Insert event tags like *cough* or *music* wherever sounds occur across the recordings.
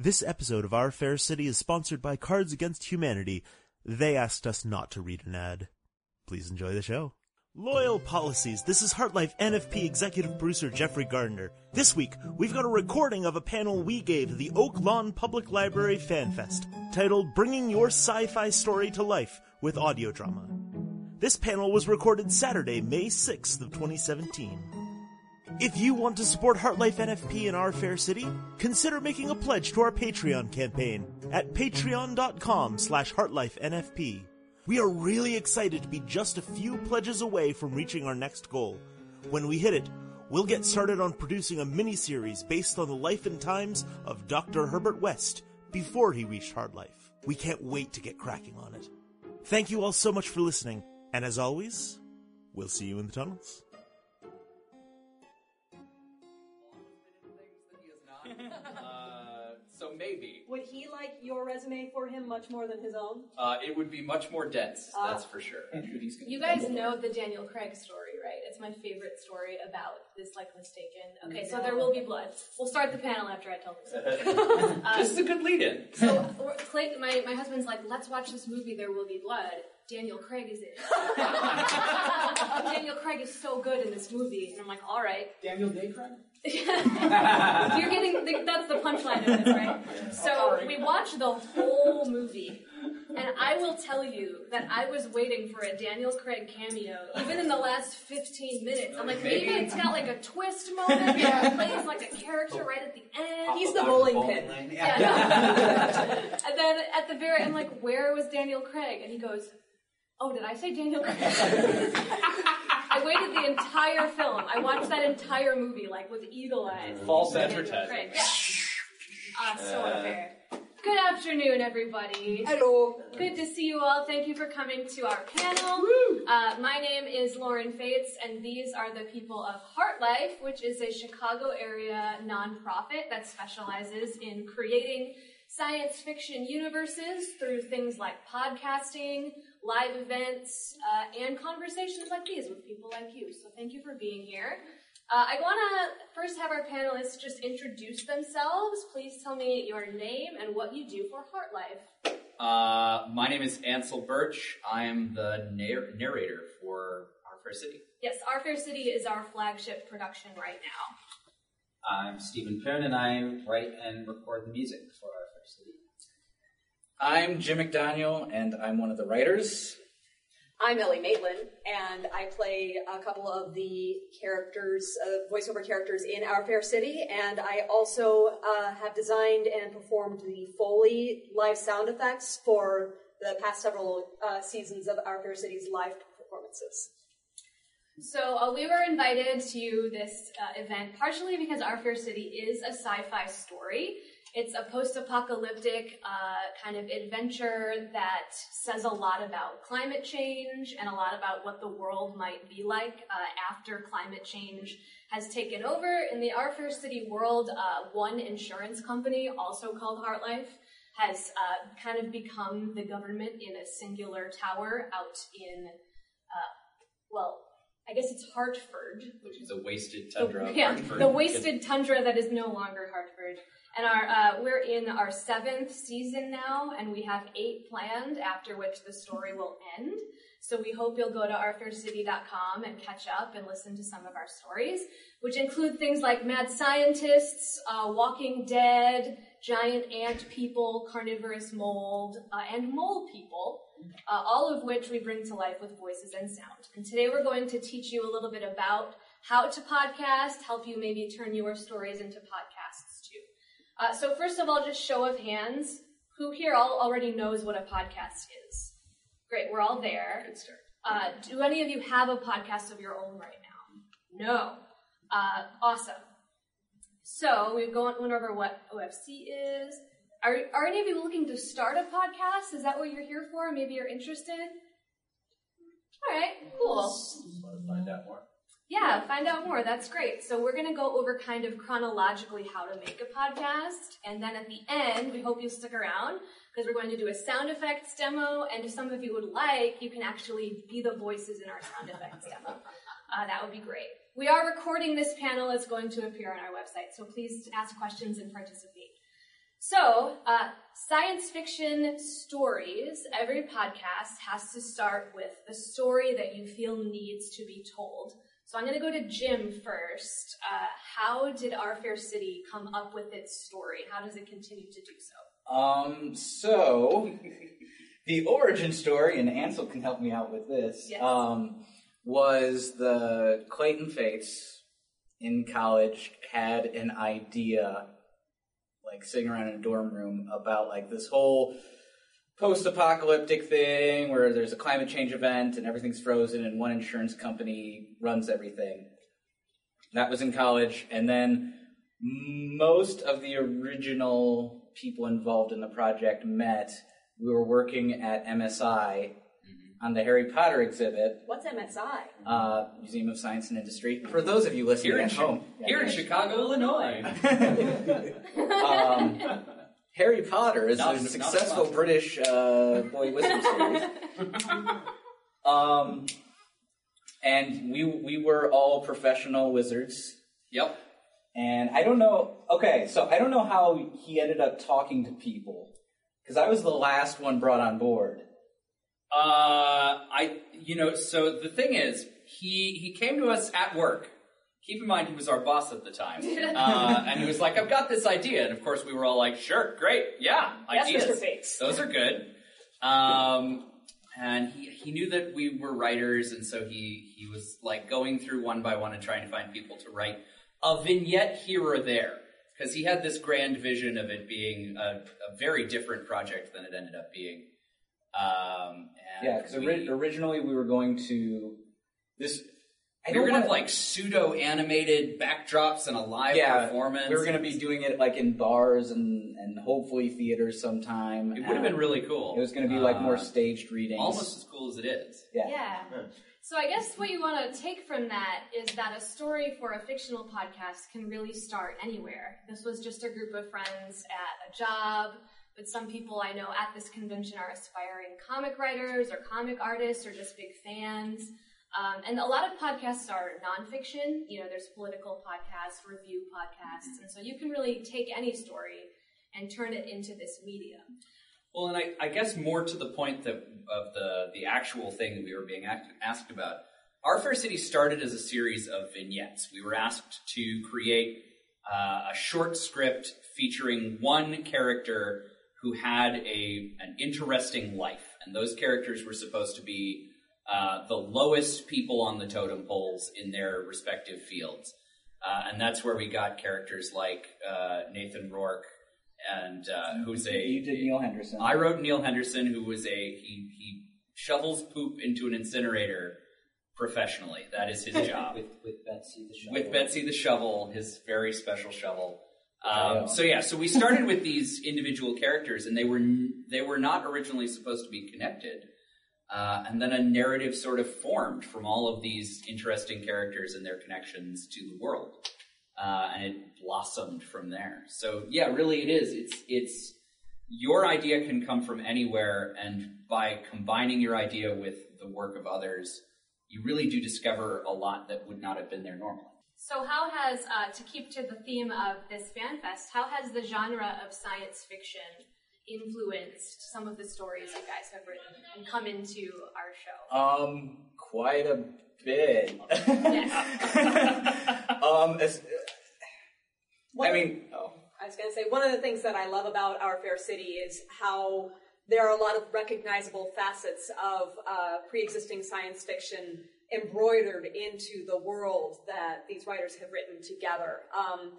This episode of Our Fair City is sponsored by Cards Against Humanity. They asked us not to read an ad. Please enjoy the show. Loyal Policies. This is HartLife NFP executive producer Jeffrey Gardner. This week, we've got a recording of a panel we gave the Oak Lawn Public Library Fan Fest, titled Bringing Your Sci-Fi Story to Life with Audio Drama. This panel was recorded Saturday, May 6th of 2017. If you want to support HartLife NFP in our fair city, consider making a pledge to our Patreon campaign at patreon.com slash hartlifenfp. We are really excited to be just a few pledges away from reaching our next goal. When we hit it, we'll get started on producing a mini-series based on the life and times of Dr. Herbert West before he reached HartLife. We can't wait to get cracking on it. Thank you all so much for listening, and as always, we'll see you in the tunnels. Uh, so maybe. Would he like your resume for him much more than his own? Uh, it would be much more dense, Ah. that's for sure. You guys know the Daniel Craig story, right? It's my favorite story about this like mistaken. Okay, so there will be blood. We'll start the panel after I tell this. story. *laughs* this is a good lead in. so we're- Clay, my my husband's like, let's watch this movie. There will be blood. Daniel Craig is in it. *laughs* Daniel Craig is so good in this movie, and I'm like, all right. Daniel Day Craig? You're getting the, that's the punchline of this, right? So we watched the whole movie, and I will tell you that I was waiting for a Daniel Craig cameo, even in the last 15 minutes. I'm like, maybe it's got like a twist moment. *laughs* He plays like a character right at the end. He's the bowling pin. Yeah, no. and then at the very, I'm like, where was Daniel Craig? And he goes, Oh, did I say Daniel Craig? *laughs* I waited the entire film. I watched that entire movie like with eagle eyes. False Daniel advertising. Craig. Yeah. Ah, so unfair. Good afternoon, everybody. Hello. Good to see you all. Thank you for coming to our panel. Uh, my name is Lauren Faits, and these are the people of HartLife, which is a Chicago area nonprofit that specializes in creating science fiction universes through things like podcasting, live events, uh, and conversations like these with people like you. So thank you for being here. Uh, I want to first have our panelists just introduce themselves. Please tell me your name and what you do for HartLife. Uh, my name is Ansel Burch. I am the narr- narrator for Our Fair City. Yes, Our Fair City is our flagship production right now. I'm Stephen Poon, and I write and record the music for our Fair city. I'm Jim McDoniel, and I'm one of the writers. I'm Ele Matelan, and I play a couple of the characters, uh, voiceover characters in Our Fair City, and I also uh, have designed and performed the Foley live sound effects for the past several uh, seasons of Our Fair City's live performances. So uh, we were invited to this uh, event partially because Our Fair City is a sci-fi story. It's a post-apocalyptic uh, kind of adventure that says a lot about climate change and a lot about what the world might be like uh, after climate change has taken over. In the Our Fair City world, uh, one insurance company, also called HartLife, has uh, kind of become the government in a singular tower out in, uh, well, I guess it's Hartford, Which is a wasted tundra. of yeah, Hartford. the wasted tundra that is no longer Hartford. And our uh, we're in our seventh season now, and we have eight planned. After which the story will end. So we hope you'll go to ourfaircity.com and catch up and listen to some of our stories, which include things like Mad Scientists, uh, Walking Dead, giant ant people, carnivorous mold, uh, and mole people, uh, all of which we bring to life with voices and sound. And today we're going to teach you a little bit about how to podcast, help you maybe turn your stories into podcasts. Uh, so first of all, just show of hands. Who here all already knows what a podcast is? Great, we're all there. Good start. Uh, do any of you have a podcast of your own right now? No. Uh, awesome. So we've gone went over what OFC is. Are, are any of you looking to start a podcast? Is that what you're here for? Maybe you're interested? All right, cool. Want to find out more? Yeah, find out more. That's great. So we're going to go over kind of chronologically how to make a podcast. And then at the end, we hope you'll stick around because we're going to do a sound effects demo. And if some of you would like, you can actually be the voices in our sound effects demo. Uh, that would be great. We are recording this panel. It's going to appear on our website. So please ask questions and participate. So, uh, science fiction stories, every podcast has to start with the story that you feel needs to be told. So I'm going to go to Jim first. Uh, how did Our Fair City come up with its story? How does it continue to do so? Um, so *laughs* the origin story, and Ansel can help me out with this. Yes. Um, was the Clayton Faits in college had an idea, like sitting around in a dorm room, about like this whole post-apocalyptic thing where there's a climate change event and everything's frozen and one insurance company runs everything. That was in college, and then most of the original people involved in the project met. We were working at MSI on the Harry Potter exhibit, What's MSI? uh, Museum of Science and Industry. For those of you listening Here in, at home, here in Chicago, Illinois. *laughs* *laughs* um, Harry Potter is Not- a successful sponsored. British uh, boy *laughs* wizard series. um, and we we were all professional wizards. Yep. And I don't know. Okay, so I don't know how he ended up talking to people because I was the last one brought on board. Uh, I, you know, so the thing is, he he came to us at work. Keep in mind, he was our boss at the time, *laughs* uh, and he was like, "I've got this idea," and of course, we were all like, "Sure, great, yeah, Yes, ideas. Mr. Faits. Those are good." Um, and he he knew that we were writers, and so he he was like going through one by one and trying to find people to write a vignette here or there, because he had this grand vision of it being a, a very different project than it ended up being. Um, and Yeah, because we- originally we were going to this. I we were gonna have like pseudo animated backdrops and a live yeah, performance. we were going to be doing it like in bars and and hopefully theaters sometime. It would have been really cool. It was going to be like more Uh, staged readings. almost as cool as it is. Yeah. Yeah. So I guess what you want to take from that is that a story for a fictional podcast can really start anywhere. This was just a group of friends at a job, but some people I know at this convention are aspiring comic writers or comic artists or just big fans. Um, and a lot of podcasts are nonfiction. You know, there's political podcasts, review podcasts, and so you can really take any story and turn it into this medium. Well, and I, I guess more to the point that of the the actual thing that we were being act, asked about. Our Fair City started as a series of vignettes. We were asked to create uh, a short script featuring one character who had a an interesting life, and those characters were supposed to be uh, the lowest people on the totem poles in their respective fields, uh, and that's where we got characters like uh, Nathan Rourke, and uh, who's a You did Neil Henderson. I wrote Neil Henderson, who was a he he shovels poop into an incinerator professionally. That is his *laughs* job. with with Betsy the shovel. With Betsy the shovel, his very special shovel. Um, so yeah, so we started with these individual characters, and they were they were not originally supposed to be connected. Uh, and then a narrative sort of formed from all of these interesting characters and their connections to the world, uh, and it blossomed from there. So yeah, really, it is. It's it's your idea can come from anywhere, and by combining your idea with the work of others, you really do discover a lot that would not have been there normally. So, how has, uh, to keep to the theme of this fan fest, how has the genre of science fiction influenced some of the stories you guys have written and come into our show? Um, quite a bit. *laughs* Um, as, I mean, oh, I, was going to say one of the things that I love about our fair city is how there are a lot of recognizable facets of uh, pre-existing science fiction embroidered into the world that these writers have written together. Um,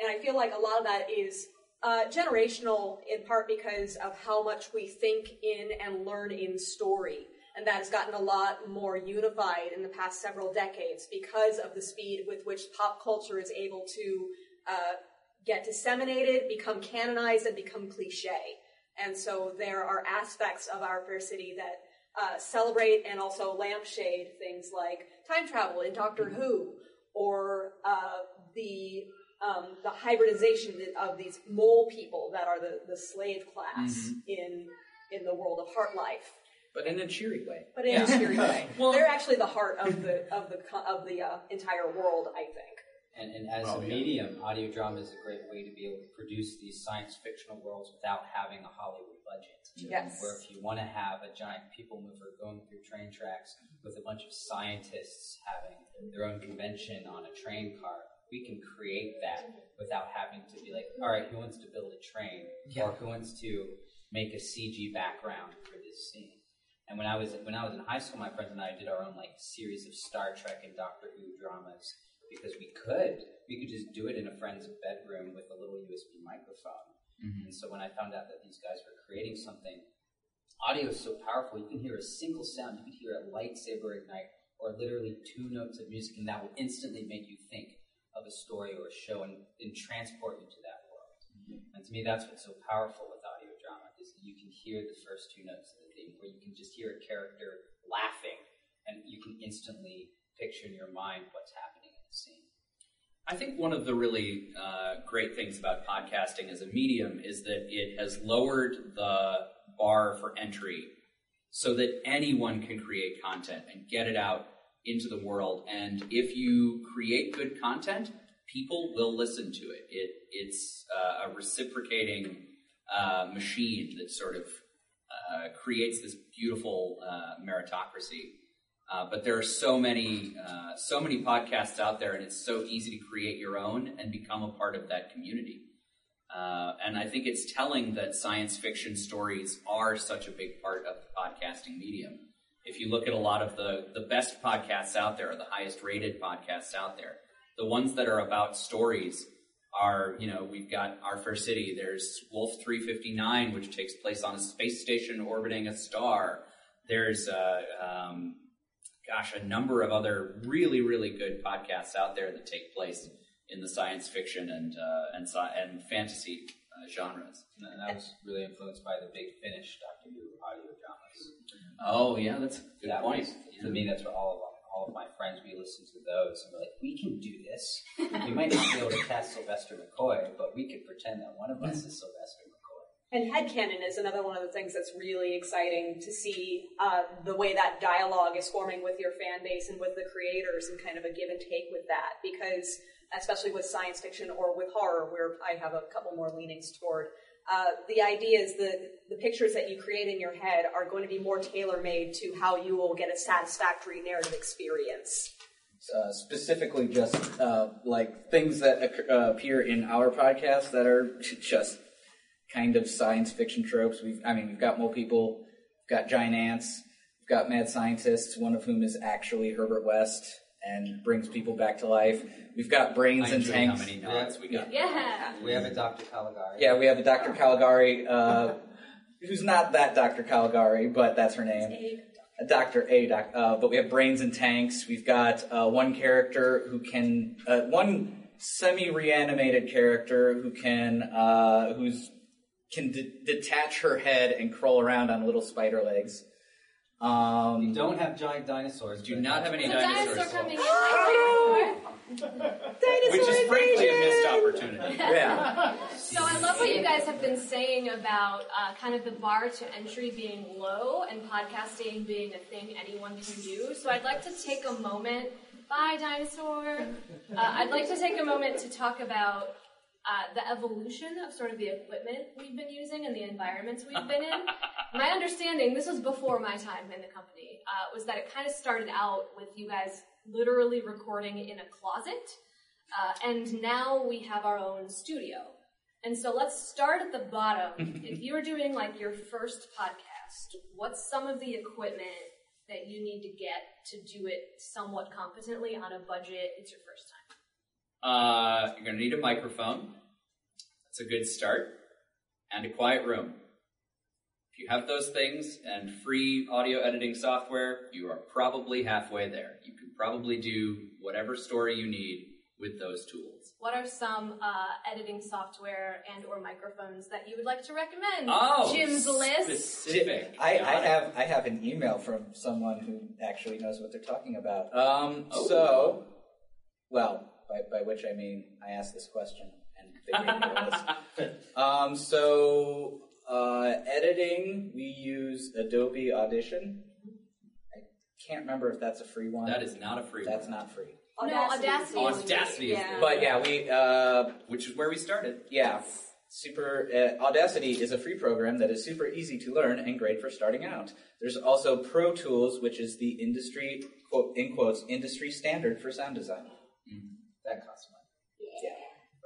and I feel like a lot of that is uh, generational in part because of how much we think in and learn in story. And that has gotten a lot more unified in the past several decades because of the speed with which pop culture is able to uh, get disseminated, become canonized, and become cliche. And so there are aspects of our fair city that uh, celebrate and also lampshade things like time travel in Doctor Who, or uh, the um, the hybridization of these mole people that are the, the slave class Mm-hmm. in in the world of HartLife, but in a cheery way. but in a cheery way. *laughs* Well- They're actually the heart of the of the of the uh, entire world, I think. And, and as Oh, a yeah. medium, audio drama is a great way to be able to produce these science fictional worlds without having a Hollywood budget. Yes. Where if you want to have a giant people mover going through train tracks with a bunch of scientists having their own convention on a train car, we can create that without having to be like, all right, who wants to build a train? Or who wants to make a CG background for this scene? And when I was when I was in high school, my friends and I did our own like series of Star Trek and Doctor Who dramas because we could. We could just do it in a friend's bedroom with a little USB microphone. Mm-hmm. And so when I found out that these guys were creating something, audio is so powerful. You can hear a single sound. You can hear a lightsaber ignite, or literally two notes of music, and that will instantly make you think of a story or a show and, and transport you to that world. And to me, that's what's so powerful with audio drama is that you can hear the first two notes of the theme, where you can just hear a character laughing, and you can instantly picture in your mind what's happening in the scene. I think one of the really uh, great things about podcasting as a medium is that it has lowered the bar for entry so that anyone can create content and get it out into the world. And if you create good content, people will listen to it. it it's uh, a reciprocating uh, machine that sort of uh, creates this beautiful uh, meritocracy. Uh, but there are so many, uh, so many podcasts out there, and it's so easy to create your own and become a part of that community. And I think it's telling that science fiction stories are such a big part of the podcasting medium. If you look at a lot of the, the best podcasts out there, or the highest rated podcasts out there, the ones that are about stories are, you know, we've got Our Fair City, there's Wolf 359, which takes place on a space station orbiting a star. There's, uh, um, gosh, a number of other really, really good podcasts out there that take place in the science fiction and uh, and and fantasy uh, genres. And I was really influenced by the Big Finish Doctor Who audio. Oh yeah, that's a good that point. was to me. That's what all of all of my friends we listen to those and we're like, we can do this. we might not be able to cast Sylvester McCoy, but we could pretend that one of us is Sylvester McCoy. And headcanon is another one of the things that's really exciting to see uh, the way that dialogue is forming with your fan base and with the creators and kind of a give and take with that. Because, especially with science fiction or with horror, where I have a couple more leanings toward, uh, the idea is that the pictures that you create in your head are going to be more tailor made to how you will get a satisfactory narrative experience. uh, specifically just uh, like things that uh, appear in our podcast that are *laughs* just kind of science fiction tropes. We've, I mean, we've got more people, we've got giant ants, we've got mad scientists, one of whom is actually Herbert West and brings people back to life. We've got brains I and tanks. how many nods we got. Yeah. We have a Dr. Caligari. Yeah, we have a Dr. Caligari, uh, who's not that Dr. Caligari, but that's her name. A Dr. A. Doc, uh, but we have brains and tanks. We've got uh, one character who can, uh, one semi-reanimated character who can, uh, who's can de- detach her head and crawl around on little spider legs. We Um, don't have giant dinosaurs. Do not have any So what- dinosaur dinosaurs. coming in. *laughs* my Which is frankly a missed opportunity. *laughs* yeah, So I love what you guys have been saying about uh, kind of the bar to entry being low and podcasting being a thing anyone can do. So I'd like to take a moment. Bye, dinosaur. Uh, I'd like to take a moment to talk about uh, the evolution of sort of the equipment we've been using and the environments we've been in. My understanding, this was before my time in the company, uh, was that it kind of started out with you guys literally recording in a closet. Uh, and now we have our own studio. And so let's start at the bottom. *laughs* if you were doing like your first podcast, what's some of the equipment that you need to get to do it somewhat competently on a budget? It's your first time. Uh, you're going to need a microphone. That's a good start. And a quiet room. If you have those things and free audio editing software, you are probably halfway there. You can probably do whatever story you need with those tools. What are some uh, editing software and or microphones that you would like to recommend? Oh, Jim's list. Specific. I, I have I have an email from someone who actually knows what they're talking about. Um, Oh. so, well, by, by which I mean I asked this question and they gave me a list. *laughs* Um, so, uh, editing, we use Adobe Audition. I can't remember if that's a free one. That is not a free That's one. not free. No, Audacity Oh, Audacity is Yeah. But yeah, we uh, Which is where we started. yeah, super. Uh, Audacity is a free program that is super easy to learn and great for starting out. There's also Pro Tools, which is the industry quote in quotes industry standard for sound design. That costs money. Yeah.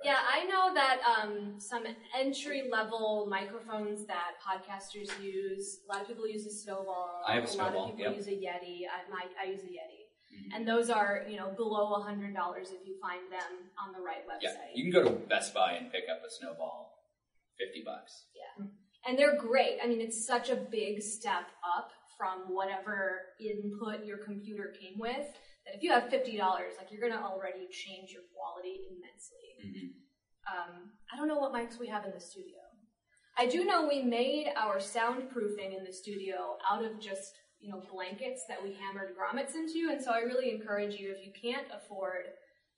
Yeah, I know that um, some entry level microphones that podcasters use. A lot of people use a Snowball. I have a lot Snowball, of people yep. use a Yeti. I, my, I use a Yeti, and those are you know below a hundred dollars if you find them on the right website. Yeah, you can go to Best Buy and pick up a snowball, fifty bucks. Yeah. And they're great. I mean, it's such a big step up from whatever input your computer came with that if you have $50, like you're going to already change your quality immensely. Um, I don't know what mics we have in the studio. I do know we made our soundproofing in the studio out of just, you know, blankets that we hammered grommets into. And so I really encourage you, if you can't afford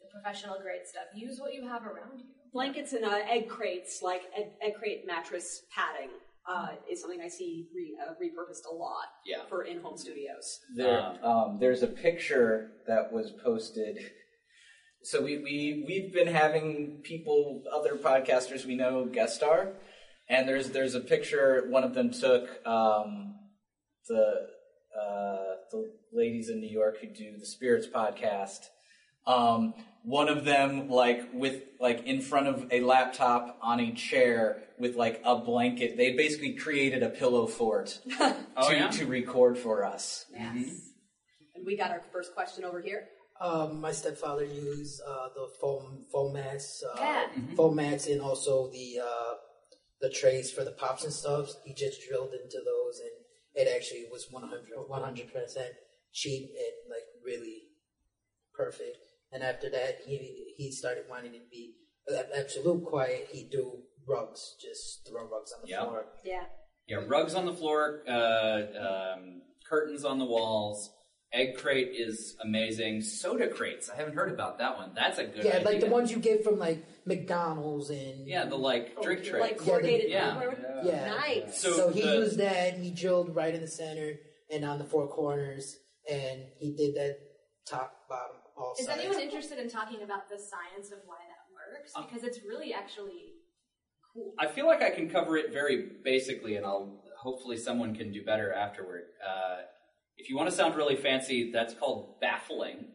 the professional grade stuff, use what you have around you. Blankets and uh, egg crates, like egg, egg crate mattress padding, uh, is something I see re, uh, repurposed a lot Yeah. for in-home studios. There, Um, there's a picture that was posted. So we, we we've been having people, other podcasters we know, guest star, and there's there's a picture one of them took um, the uh, the ladies in New York who do the Spirits podcast. Um, one of them like with like in front of a laptop on a chair with like a blanket. They basically created a pillow fort *laughs* Oh, to, yeah? to record for us. Yes. And we got our first question over here. Um, my stepfather used uh, the foam foam mats, uh, Yeah. foam mats, and also the uh, the trays for the pops and stuff. He just drilled into those, and it actually was 100 percent cheap and like really perfect. And after that, he he started wanting it to be absolute quiet. He do rugs, just throw rugs on the Yeah. floor. Yeah. Yeah, rugs on the floor, uh, um, curtains on the walls. Egg crate is amazing. Soda crates, I haven't heard about that one. That's a good Yeah, idea. like the ones you get from like McDonald's and Yeah, the like drink tray. Like corrugated Yeah. paper. Yeah. Nice. So So, he the- used that he drilled right in the center and on the four corners and he did that top, bottom, all Is sides. anyone interested in talking about the science of why that works? Um, Because it's really actually cool. I feel like I can cover it very basically, and I'll hopefully someone can do better afterward. Uh, if you want to sound really fancy, that's called baffling.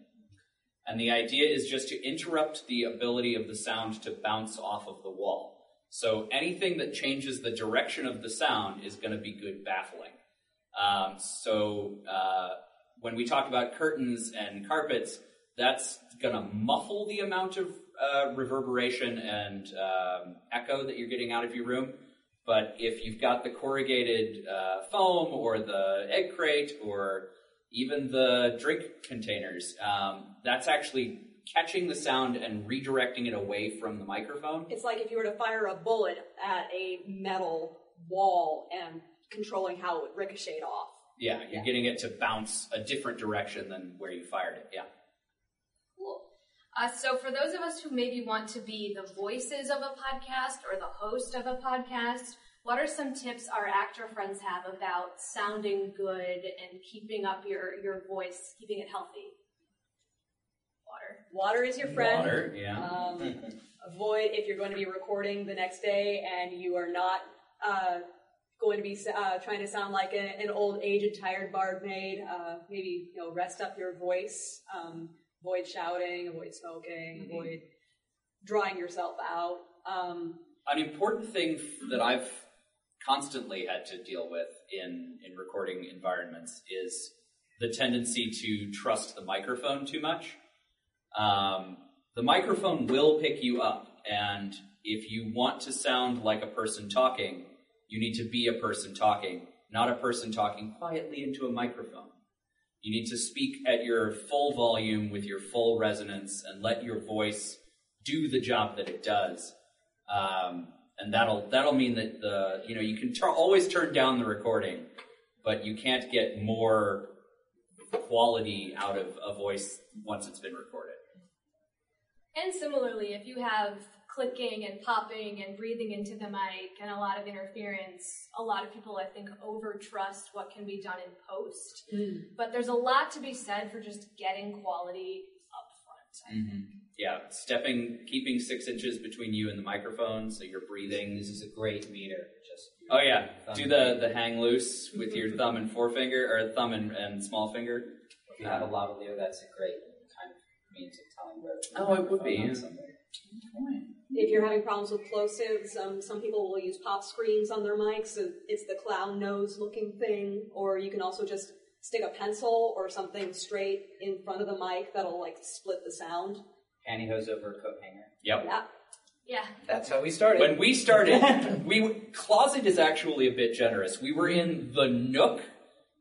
And the idea is just to interrupt the ability of the sound to bounce off of the wall. So anything that changes the direction of the sound is going to be good baffling. Um, so uh, when we talk about curtains and carpets, that's going to muffle the amount of uh, reverberation and um, echo that you're getting out of your room. But if you've got the corrugated uh, foam or the egg crate or even the drink containers, um, that's actually catching the sound and redirecting it away from the microphone. It's like if you were to fire a bullet at a metal wall and controlling how it would ricochet off. Yeah, you're getting it to bounce a different direction than where you fired it. Yeah. Cool. Uh, so, for those of us who maybe want to be the voices of a podcast or the host of a podcast, what are some tips our actor friends have about sounding good and keeping up your, your voice, keeping it healthy? Water. Water is your friend. Water, yeah. Um, avoid if you're going to be recording the next day and you are not uh, going to be uh, trying to sound like a, an old, aged, tired barmaid. Uh, maybe you know, rest up your voice. Um, avoid shouting. Avoid smoking. Avoid drawing yourself out. Um, an important thing that I've constantly had to deal with in in recording environments is the tendency to trust the microphone too much. Um, the microphone will pick you up, and if you want to sound like a person talking, you need to be a person talking, not a person talking quietly into a microphone. You need to speak at your full volume with your full resonance and let your voice do the job that it does. Um, and that'll that'll mean that the you know you can always turn down the recording, but you can't get more quality out of a voice once it's been recorded. And similarly, if you have clicking and popping and breathing into the mic and a lot of interference, a lot of people I think over trust what can be done in post. Hmm. But there's a lot to be said for just getting quality up front. I mm-hmm. think. Yeah, stepping, keeping six inches between you and the microphone, so you're breathing. This is a great meter. Just Oh yeah, do the the hang loose with your *laughs* thumb and forefinger, or thumb and, and small finger. if you have a lavalier, that's a great kind of means of telling where. the Oh, it would be, microphone yeah. somewhere. If you're having problems with plosives, um, some people will use pop screens on their mics. So it's the clown nose looking thing, or you can also just stick a pencil or something straight in front of the mic that'll like split the sound. Pantyhose over a coat hanger. Yep. Yeah. Yeah. That's how we started. When we started, *laughs* we closet is actually a bit generous. We were in the nook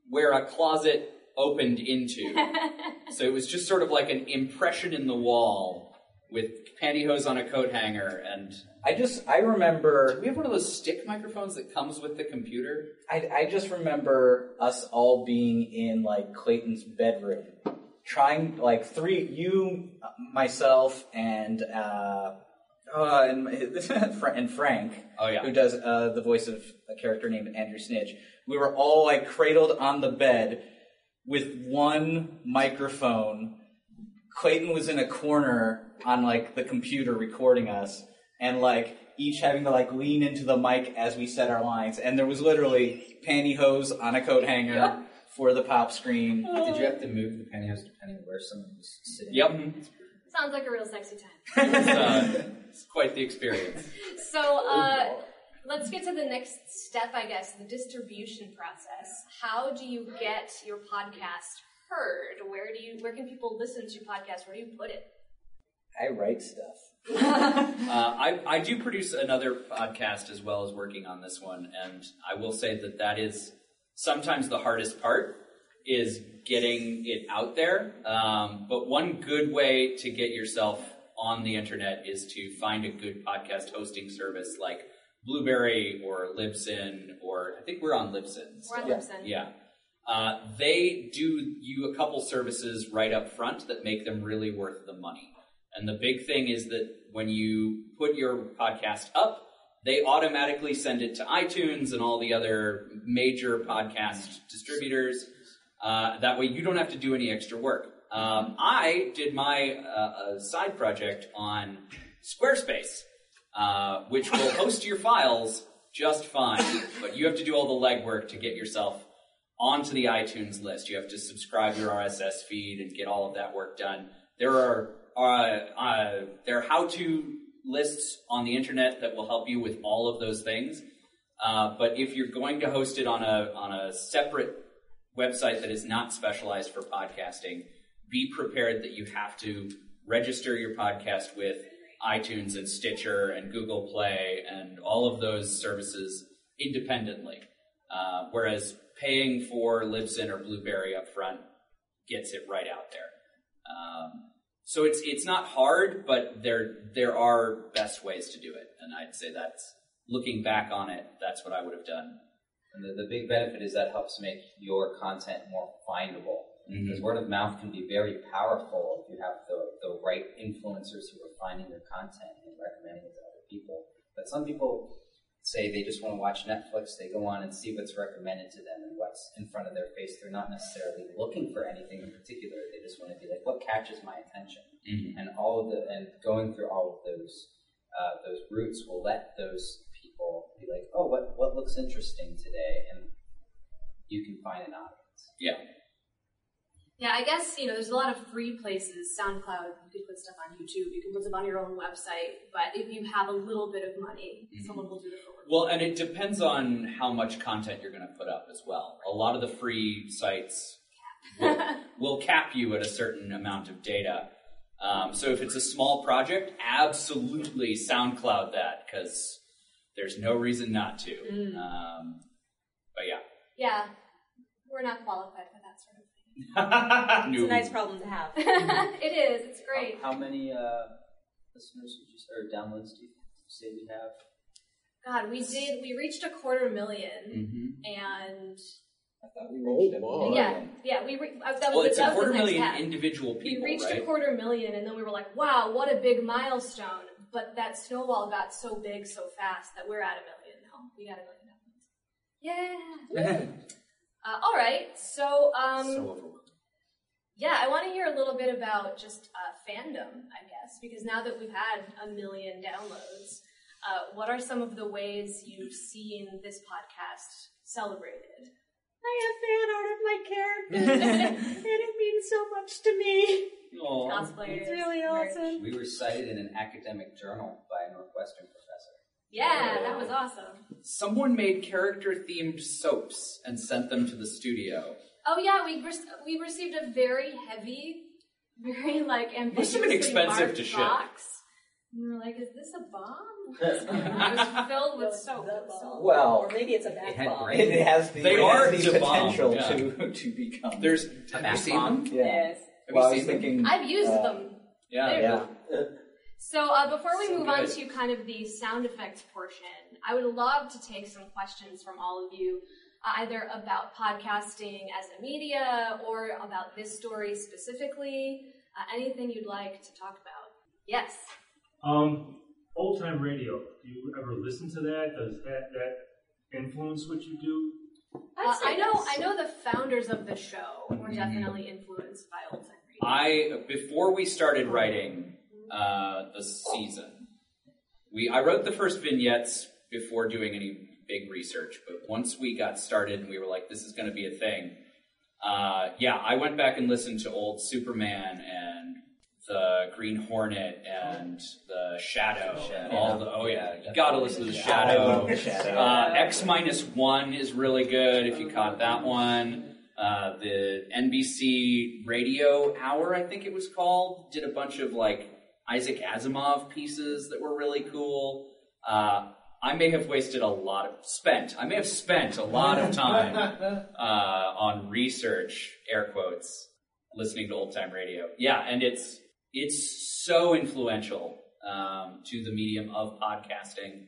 where a closet opened into, *laughs* so it was just sort of like an impression in the wall with pantyhose on a coat hanger. And I just I remember do we have one of those stick microphones that comes with the computer. I, I just remember us all being in like Clayton's bedroom, trying like three you, myself, and uh, uh and *laughs* and Frank, Oh yeah. who does uh, the voice of a character named Andrew Snitch. We were all like cradled on the bed with one microphone. Clayton was in a corner on like the computer recording us, and like each having to like lean into the mic as we said our lines. And there was literally pantyhose on a coat hanger for the pop screen. Did you have to move the pantyhose depending on where someone was sitting? Yep. Sounds like a real sexy time. *laughs* It's, uh, it's quite the experience. So uh, let's get to the next step, I guess, the distribution process. How do you get your podcast heard? Where do you? Where can people listen to your podcast? Where do you put it? I write stuff. *laughs* Uh, I, I do produce another podcast as well as working on this one, and I will say that that is sometimes the hardest part is getting it out there. Um, but one good way to get yourself on the internet is to find a good podcast hosting service like Blubrry or Libsyn, or I think we're on Libsyn. We're on still. Libsyn. Yeah. Uh, they do you a couple services right up front that make them really worth the money. And the big thing is that when you put your podcast up, they automatically send it to iTunes and all the other major podcast distributors. Uh, that way you don't have to do any extra work. Um, I did my uh, side project on Squarespace, uh, which will *laughs* host your files just fine, but you have to do all the legwork to get yourself onto the iTunes list. You have to subscribe your RSS feed and get all of that work done. There are uh, uh, there are how-to lists on the internet that will help you with all of those things. Uh, but if you're going to host it on a on a separate website that is not specialized for podcasting, be prepared that you have to register your podcast with iTunes and Stitcher and Google Play and all of those services independently. Uh, whereas paying for Libsyn or Blubrry up front gets it right out there. Um, so it's it's not hard, but there there are best ways to do it, and I'd say that's looking back on it, that's what I would have done. And the, the big benefit is that helps make your content more findable. Mm-hmm. Because word of mouth can be very powerful if you have the, the right influencers who are finding your content and recommending it to other people. But some people say they just want to watch Netflix, they go on and see what's recommended to them and what's in front of their face. They're not necessarily looking for anything in particular. They just want to be like, what catches my attention? Mhm. And all of the and going through all of those uh, those routes will let those people be like, oh, what what looks interesting today, and you can find an audience. Yeah. Yeah, I guess, you know, there's a lot of free places. SoundCloud, you could put stuff on YouTube, you can put stuff on your own website, but if you have a little bit of money, someone will do the work. Well, and it depends on how much content you're going to put up as well. A lot of the free sites will, *laughs* will cap you at a certain amount of data. Um, so if it's a small project, absolutely SoundCloud that because there's no reason not to. Mm. Um, but yeah, Yeah, we're not qualified for that sort of It's a nice problem to have. *laughs* it is, it's great. How, how many uh, listeners would you say, or downloads do you say we have? God, we did, we reached a quarter 1000000 Mhm. and I thought we reached Oh, a my. yeah, yeah, we, re- uh, that was, Well, it's that a quarter million step. individual people. We reached right? a quarter million, and then we were like, "Wow, what a big milestone!" But that snowball got so big so fast that we're at a million now. We got a million downloads. *laughs* Yeah. Uh, all right. So, um, so overwhelming. yeah, I want to hear a little bit about just uh, fandom, I guess, because now that we've had a million downloads, uh, what are some of the ways you've seen this podcast celebrated? I have fan art of my character, *laughs* and it means so much to me. Aw. Cosplayers. It's really awesome. We were cited in an academic journal by a Northwestern professor. Yeah, that was awesome. Someone made character-themed soaps and sent them to the studio. Oh yeah, we re- we received a very heavy, very like Must have ambitiously been expensive marked to ship. box. And we were like, "Is this a bomb?" *laughs* it was filled with soap. It was so- Well, Or maybe it's a It bath had bomb. brains. it has the, They it are has the to bomb, potential yeah. to *laughs* to become. There's A have you bath seen bomb? them? yeah. Yes. Have well, I you was seen them? thinking. I've used uh, them. Yeah. They're Yeah. cool. So uh, before we So move on to kind of the sound effects portion, I would love to take some questions from all of you, uh, either about podcasting as a media or about this story specifically. Uh, anything you'd like to talk about? Yes. Um, old time radio. Do you ever listen to that? Does that that influence what you do? Uh, I know. I know the founders of the show were Mm-hmm. definitely influenced by old time radio. I before we started writing uh, the season, we I wrote the first vignettes before doing any big research. But once we got started and we were like, this is going to be a thing. Uh, yeah, I went back and listened to old Superman and the Green Hornet and the Shadow. Shadow. All the oh yeah, you got to listen to the Shadow. the shadow. Uh, X minus one is really good if you caught that one. Uh, the NBC Radio Hour, I think it was called, did a bunch of like Isaac Asimov pieces that were really cool. Uh, I may have wasted a lot of spent. I may have spent a lot of time *laughs* uh, on research, air quotes, listening to old time radio. Yeah, and it's it's so influential um, to the medium of podcasting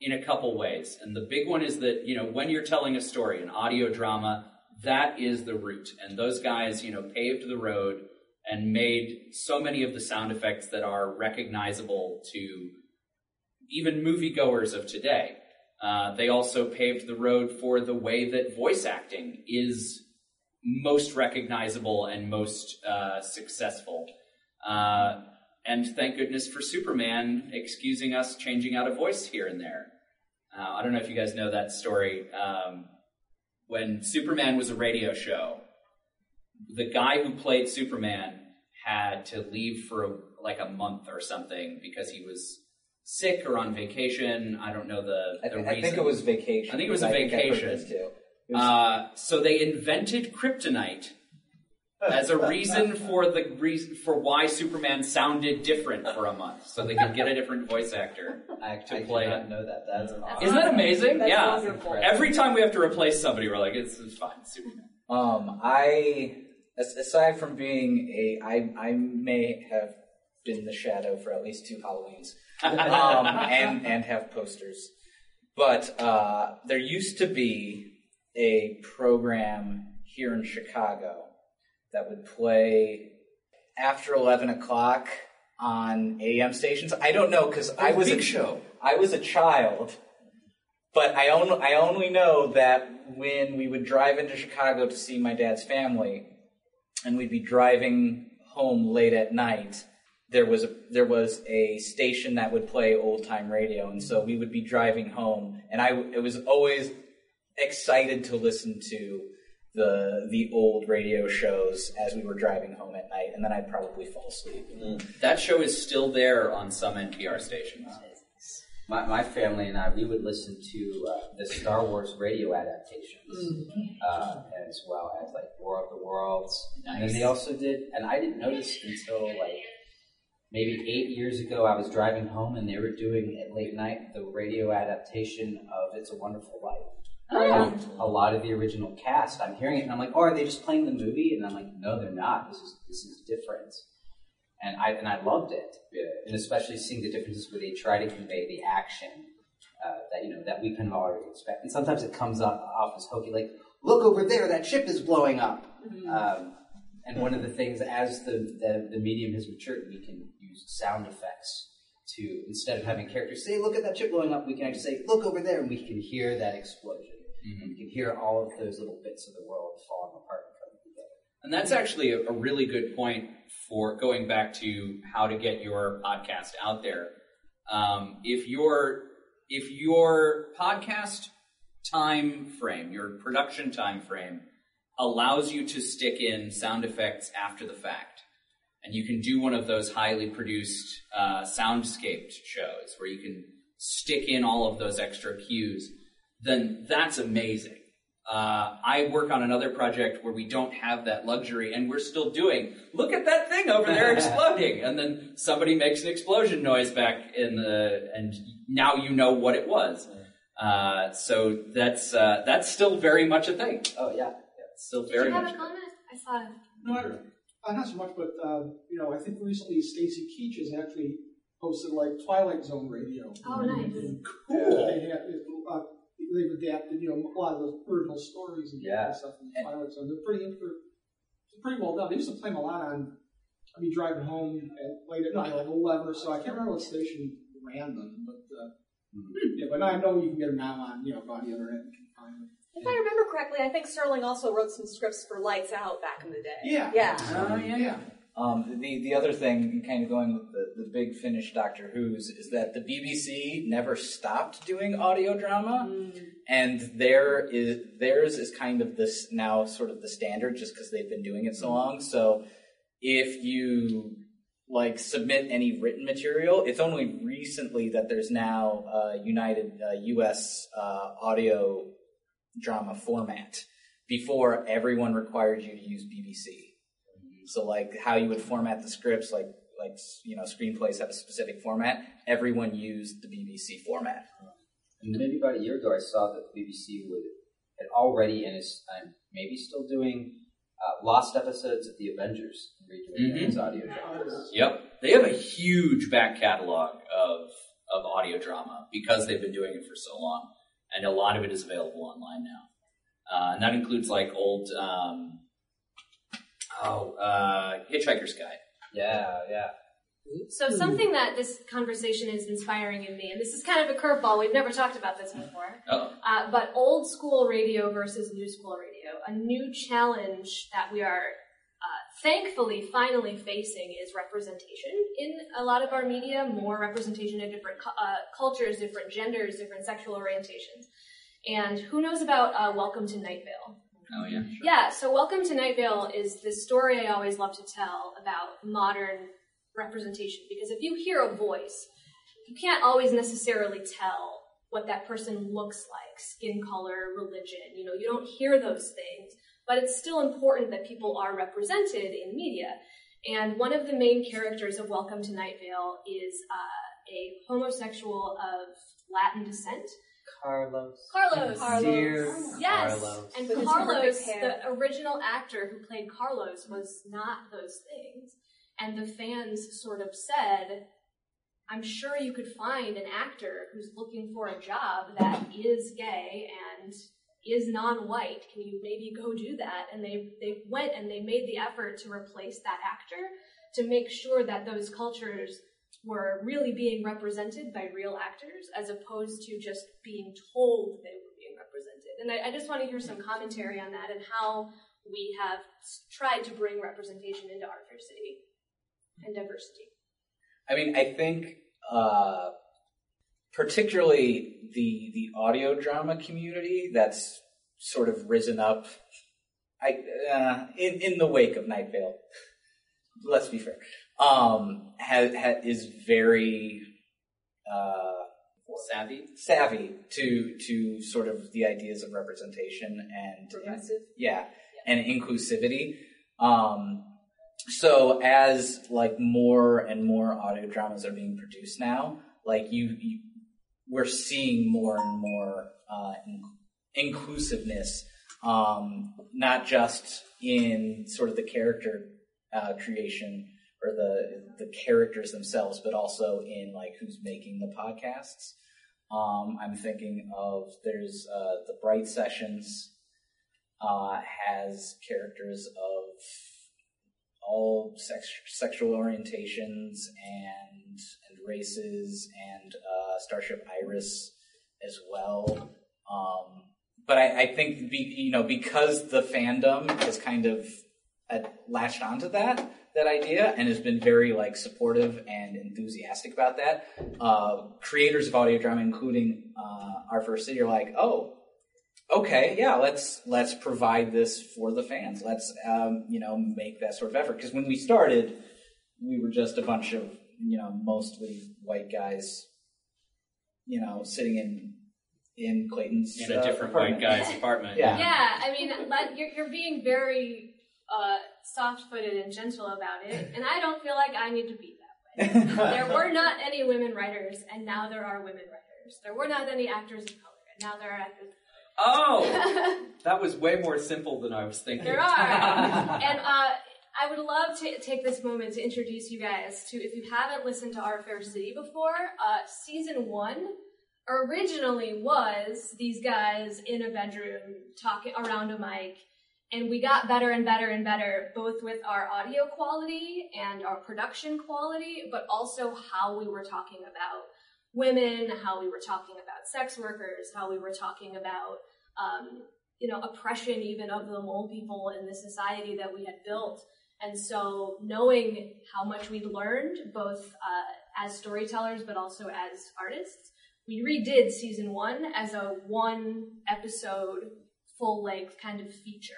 in a couple ways. And the big one is that, you know, when you're telling a story, an audio drama, that is the root. And those guys, you know, paved the road and made so many of the sound effects that are recognizable to even moviegoers of today. Uh, they also paved the road for the way that voice acting is most recognizable and most uh, successful. Uh, and thank goodness for Superman excusing us changing out a voice here and there. Uh, I don't know if you guys know that story. Um, when Superman was a radio show, the guy who played Superman had to leave for a, like a month or something because he was sick or on vacation. I don't know the, I, the th- reason. I think it was vacation. I think it was a I think I've heard vacation. too. Was- Uh, so they invented kryptonite as a reason *laughs* for the reason for why Superman sounded different for a month, so they could get a different voice actor. *laughs* I, To I play did not know that. That's awesome. Isn't that amazing? That's yeah. wonderful. Every time we have to replace somebody, we're like, it's, it's fine, Superman. Um, I as- aside from being a, I I may have been the shadow for at least two Halloweens, um, *laughs* and and have posters, but uh, there used to be a program here in Chicago that would play after eleven o'clock on AM stations. I don't know because I was a Show. I was a child, but I only I only know that when we would drive into Chicago to see my dad's family, and we'd be driving home late at night, there was a there was a station that would play old time radio, and so we would be driving home, and I it was always excited to listen to the the old radio shows as we were driving home at night, and then I'd probably fall asleep. Mm. That show is still there on some NPR stations. My, my family and I, we would listen to uh, the Star Wars radio adaptations, uh, as well as like War of the Worlds. And then they also did, and I didn't notice until like maybe eight years ago. I was driving home and they were doing at late night the radio adaptation of It's a Wonderful Life. Oh. A lot of the original cast, I'm hearing it and I'm like, oh, are they just playing the movie? And I'm like, no, they're not. This is this is different and I and I loved it, and especially seeing the differences where they try to convey the action uh, that you know that we kind of already expect. And sometimes it comes off, off as hokey, like look over there, that ship is blowing up. Um, and one of the things, as the, the the medium has matured, we can use sound effects to instead of having characters say, "Look at that ship blowing up," we can actually say, "Look over there," and we can hear that explosion. And we can hear all of those little bits of the world falling apart and coming together. And that's actually a, a really good point for going back to how to get your podcast out there. Um, if your if your podcast time frame, your production time frame, allows you to stick in sound effects after the fact, and you can do one of those highly produced uh, soundscaped shows where you can stick in all of those extra cues, then that's amazing. Uh, I work on another project where we don't have that luxury, and we're still doing. Look at that thing over there *laughs* exploding, and then somebody makes an explosion noise back in the, and now you know what it was. Uh, so that's uh, that's still very much a thing. Oh yeah, it's still Did very you have much. a comment? I saw. it. No, I, uh, not so much, but uh, you know, I think recently Stacy Keach has actually hosted like Twilight Zone radio. Oh, nice. Cool. They have, uh, adapted, you know, a lot of the original stories and Yeah. stuff from Twilight Zone. They're pretty, they're pretty well done. They used to play them a lot on. I'd be driving home at late at night, like eleven or so. I can't remember what station ran them, but uh, yeah. But I know you can get them now on, you know, on the internet. You can find them. If I remember correctly, I think Serling also wrote some scripts for Lights Out back in the day. Yeah. Yeah. Oh yeah, yeah. Um, the the other thing, kind of going with the, the big finish Doctor Who's, is that the BBC never stopped doing audio drama, and there is theirs is kind of this now sort of the standard, just because they've been doing it so long. So if you like submit any written material, it's only recently that there's now a United uh, U.S. Uh, audio drama format. Before, everyone required you to use BBC. So like how you would format the scripts, like like you know screenplays have a specific format. Everyone used the BBC format. And maybe about a year ago, I saw that the BBC would had already and is maybe still doing uh, lost episodes of the Avengers and redoing Mhm. those audio dramas. Yep, they have a huge back catalog of of audio drama because they've been doing it for so long, and a lot of it is available online now. Uh, and that includes like old, um, oh, uh, Hitchhiker's Guide. Yeah, yeah. So something that this conversation is inspiring in me, and this is kind of a curveball. We've never talked about this before. Oh, Uh, but old school radio versus new school radio, a new challenge that we are uh, thankfully finally facing is representation in a lot of our media, more representation in different cu- uh, cultures, different genders, different sexual orientations. And who knows about uh, Welcome to Night Vale? Oh yeah. Yeah, so Welcome to Night Vale is this story I always love to tell about modern representation because if you hear a voice, you can't always necessarily tell what that person looks like, skin color, religion, you know, you don't hear those things, but it's still important that people are represented in media. And one of the main characters of Welcome to Night Vale is uh, a homosexual of Latin descent. Carlos. Carlos. Dear Yes. Carlos. And With Carlos, the original actor who played Carlos, was not those things. And the fans sort of said, I'm sure you could find an actor who's looking for a job that is gay and is non-white. Can you maybe go do that? And they, they went and they made the effort to replace that actor to make sure that those cultures were really being represented by real actors as opposed to just being told they were being represented. And I, I just want to hear some commentary on that and how we have tried to bring representation into our city and diversity. I mean, I think uh, particularly the the audio drama community that's sort of risen up I uh, in in the wake of Night Vale, let's be fair, um, ha, ha, is very uh, savvy savvy to to sort of the ideas of representation and Progressive. yeah, and inclusivity. Um, so as like more and more audio dramas are being produced now, like you, you we're seeing more and more uh, in- inclusiveness, um, not just in sort of the character uh, creation or the the characters themselves, but also in like who's making the podcasts. Um, I'm thinking of there's uh, the Bright Sessions uh, has characters of all sex, sexual orientations and and races and uh, Starship Iris as well. Um, but I, I think be, you know because the fandom has kind of uh, latched onto that that idea and has been very like supportive and enthusiastic about that. Uh, creators of audio drama, including uh, Our Fair City, are like, oh, okay, yeah, let's let's provide this for the fans. Let's um, you know make that sort of effort because when we started, we were just a bunch of you know mostly white guys, you know, sitting in in Clayton's In a uh, different white guy's apartment. *laughs* Yeah. Yeah, I mean, but you're, you're being very uh, soft-footed and gentle about it, *laughs* and I don't feel like I need to be that way. *laughs* there were not any women writers, and now there are women writers. There were not any actors of color, and now there are actors. Oh, *laughs* that was way more simple than I was thinking. There are, and uh, I would love to take this moment to introduce you guys to, if you haven't listened to Our Fair City before, uh, season one originally was these guys in a bedroom talking around a mic and we got better and better and better both with our audio quality and our production quality but also how we were talking about women how we were talking about sex workers how we were talking about um, you know oppression even of the mole people in the society that we had built and so knowing how much we learned both uh, as storytellers but also as artists we redid season one as a one episode full length kind of feature.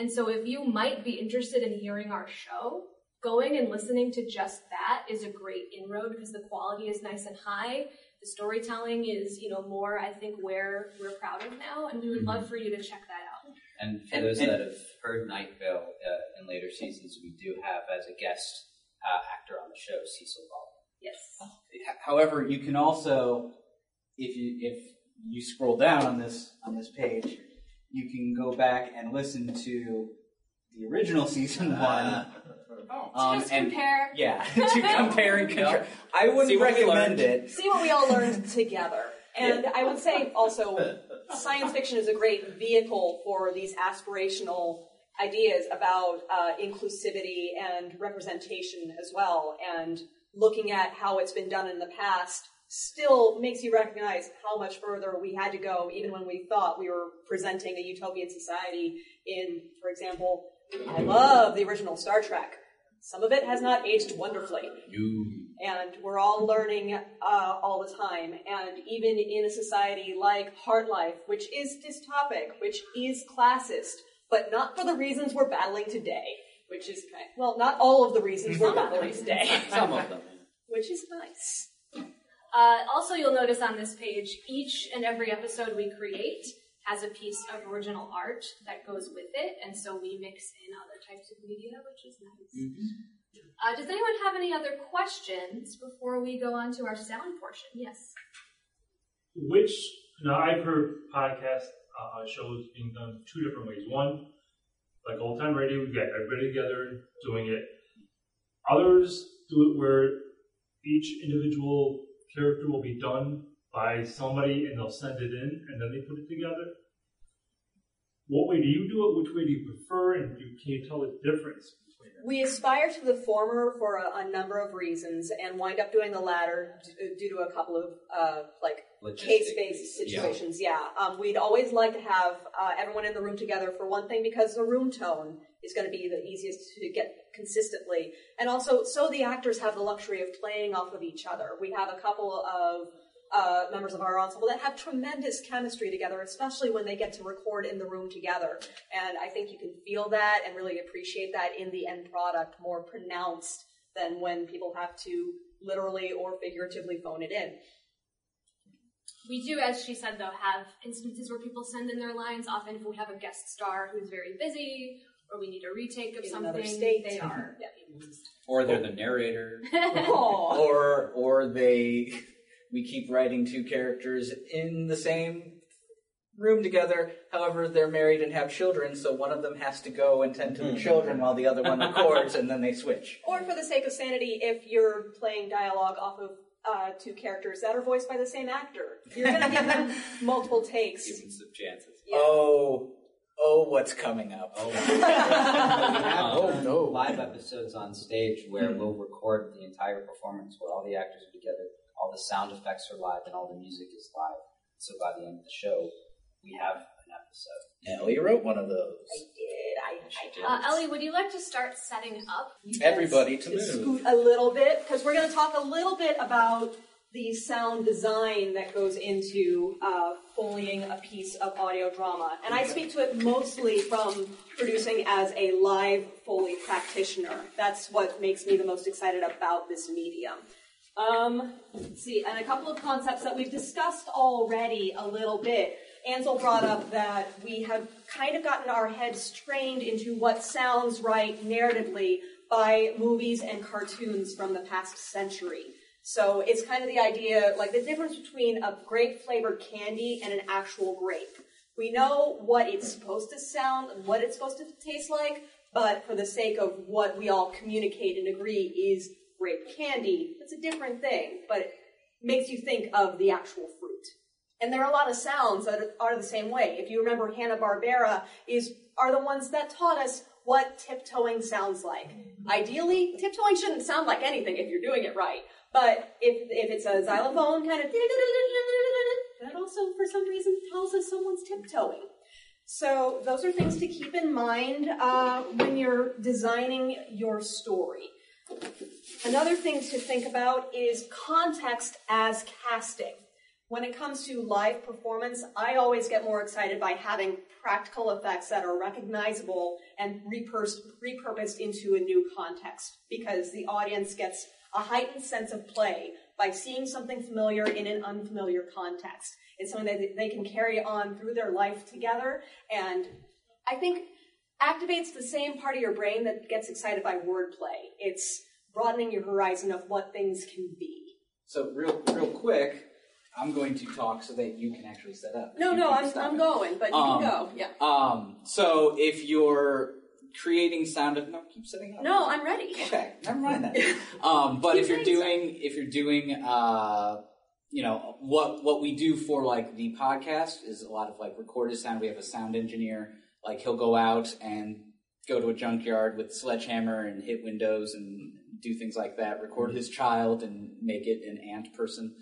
And so if you might be interested in hearing our show, going and listening to just that is a great inroad because the quality is nice and high. The storytelling is, you know, more, I think, where we're proud of now, and we would love for you to check that out. And for And- those and- that have heard Night Vale uh, in later seasons, we do have as a guest uh, actor on the show Cecil Baldwin. Yes. However, you can also, if you if you scroll down on this on this page, you can go back and listen to the original season *laughs* one. Um, just and- compare. *laughs* Yeah, *laughs* to compare and contrast. I wouldn't See what we recommend learned. it. See what we all learned together. And I would say also, science fiction is a great vehicle for these aspirational ideas about uh, inclusivity and representation as well. And looking at how it's been done in the past still makes you recognize how much further we had to go, even when we thought we were presenting a utopian society. In, for example, I love the original Star Trek. Some of it has not aged wonderfully and we're all learning uh, all the time. And even in a society like HartLife, which is dystopic, which is classist, but not for the reasons we're battling today, which is kind well, not all of the reasons we're battling today, Some of them. which is nice. Uh, also, you'll notice on this page, each and every episode we create has a piece of original art that goes with it, and so we mix in other types of media, which is nice. Uh, does anyone have any other questions before we go on to our sound portion? Yes. Which now I've heard podcast uh, shows being done two different ways. One, like old time radio, we get everybody together doing it. Others do it where each individual character will be done by somebody and they'll send it in and then they put it together. What way do you do it? Which way do you prefer? And you, can you tell the difference between it? We aspire to the former for a, a number of reasons, and wind up doing the latter d- due to a couple of uh, like case-based situations. Yeah, Um, we'd always like to have uh, everyone in the room together for one thing because the room tone is going to be the easiest to get consistently, and also so the actors have the luxury of playing off of each other. We have a couple of uh, members of our ensemble that have tremendous chemistry together, especially when they get to record in the room together. And I think you can feel that and really appreciate that in the end product more pronounced than when people have to literally or figuratively phone it in. We do, as she said, though, have instances where people send in their lines. Often, if we have a guest star who's very busy, or we need a retake of In something, another state. they are. *laughs* Or they're the narrator. Aw. *laughs* or or they *laughs* we keep writing two characters in the same room together. However, they're married and have children, so one of them has to go and tend to the children while the other one records, and then they switch. Or for the sake of sanity, if you're playing dialogue off of uh, two characters that are voiced by the same actor, you're going to give them multiple takes. Give them some chances. Oh, oh, what's coming up? Oh, *laughs* Oh, no. Live episodes on stage where we'll record the entire performance where all the actors are together, all the sound effects are live, and all the music is live. So by the end of the show, we have an episode. Ellie wrote one of those. Did I? She I Uh, Ellie, would you like to start setting up? Everybody to to move. scoot a little bit because we're going to talk a little bit about the sound design that goes into uh, foleying a piece of audio drama. And I speak to it mostly from producing as a live Foley practitioner. That's what makes me the most excited about this medium. Um, let's see, and a couple of concepts that we've discussed already a little bit. Ansel brought up that we have kind of gotten our heads trained into what sounds right narratively by movies and cartoons from the past century. So it's kind of the idea, like the difference between a grape flavored candy and an actual grape. We know what it's supposed to sound, what it's supposed to taste like, but for the sake of what we all communicate and agree is grape candy, it's a different thing, but it makes you think of the actual fruit. And there are a lot of sounds that are the same way. If you remember Hanna Barbera, is are the ones that taught us what tiptoeing sounds like. Ideally, tiptoeing shouldn't sound like anything if you're doing it right. But if if it's a xylophone kind of that also for some reason tells us someone's tiptoeing. So those are things to keep in mind uh, when you're designing your story. Another thing to think about is context as casting. When it comes to live performance, I always get more excited by having practical effects that are recognizable and repurs- repurposed into a new context because the audience gets a heightened sense of play by seeing something familiar in an unfamiliar context. It's something that they can carry on through their life together and I think activates the same part of your brain that gets excited by wordplay. It's broadening your horizon of what things can be. So real, real quick, I'm going to talk so that you can actually set up. No, You no, I'm, I'm going, but you Um, can go. Yeah. Um, so if you're creating sound, of no, keep setting up. No, I'm ready. Okay, never mind that. *laughs* Um, but if you're doing, if you're doing, uh, you know, what what we do for like the podcast is a lot of like recorded sound. We have a sound engineer. Like he'll go out and go to a junkyard with a sledgehammer and hit windows and do things like that. Record his child and make it an ant person.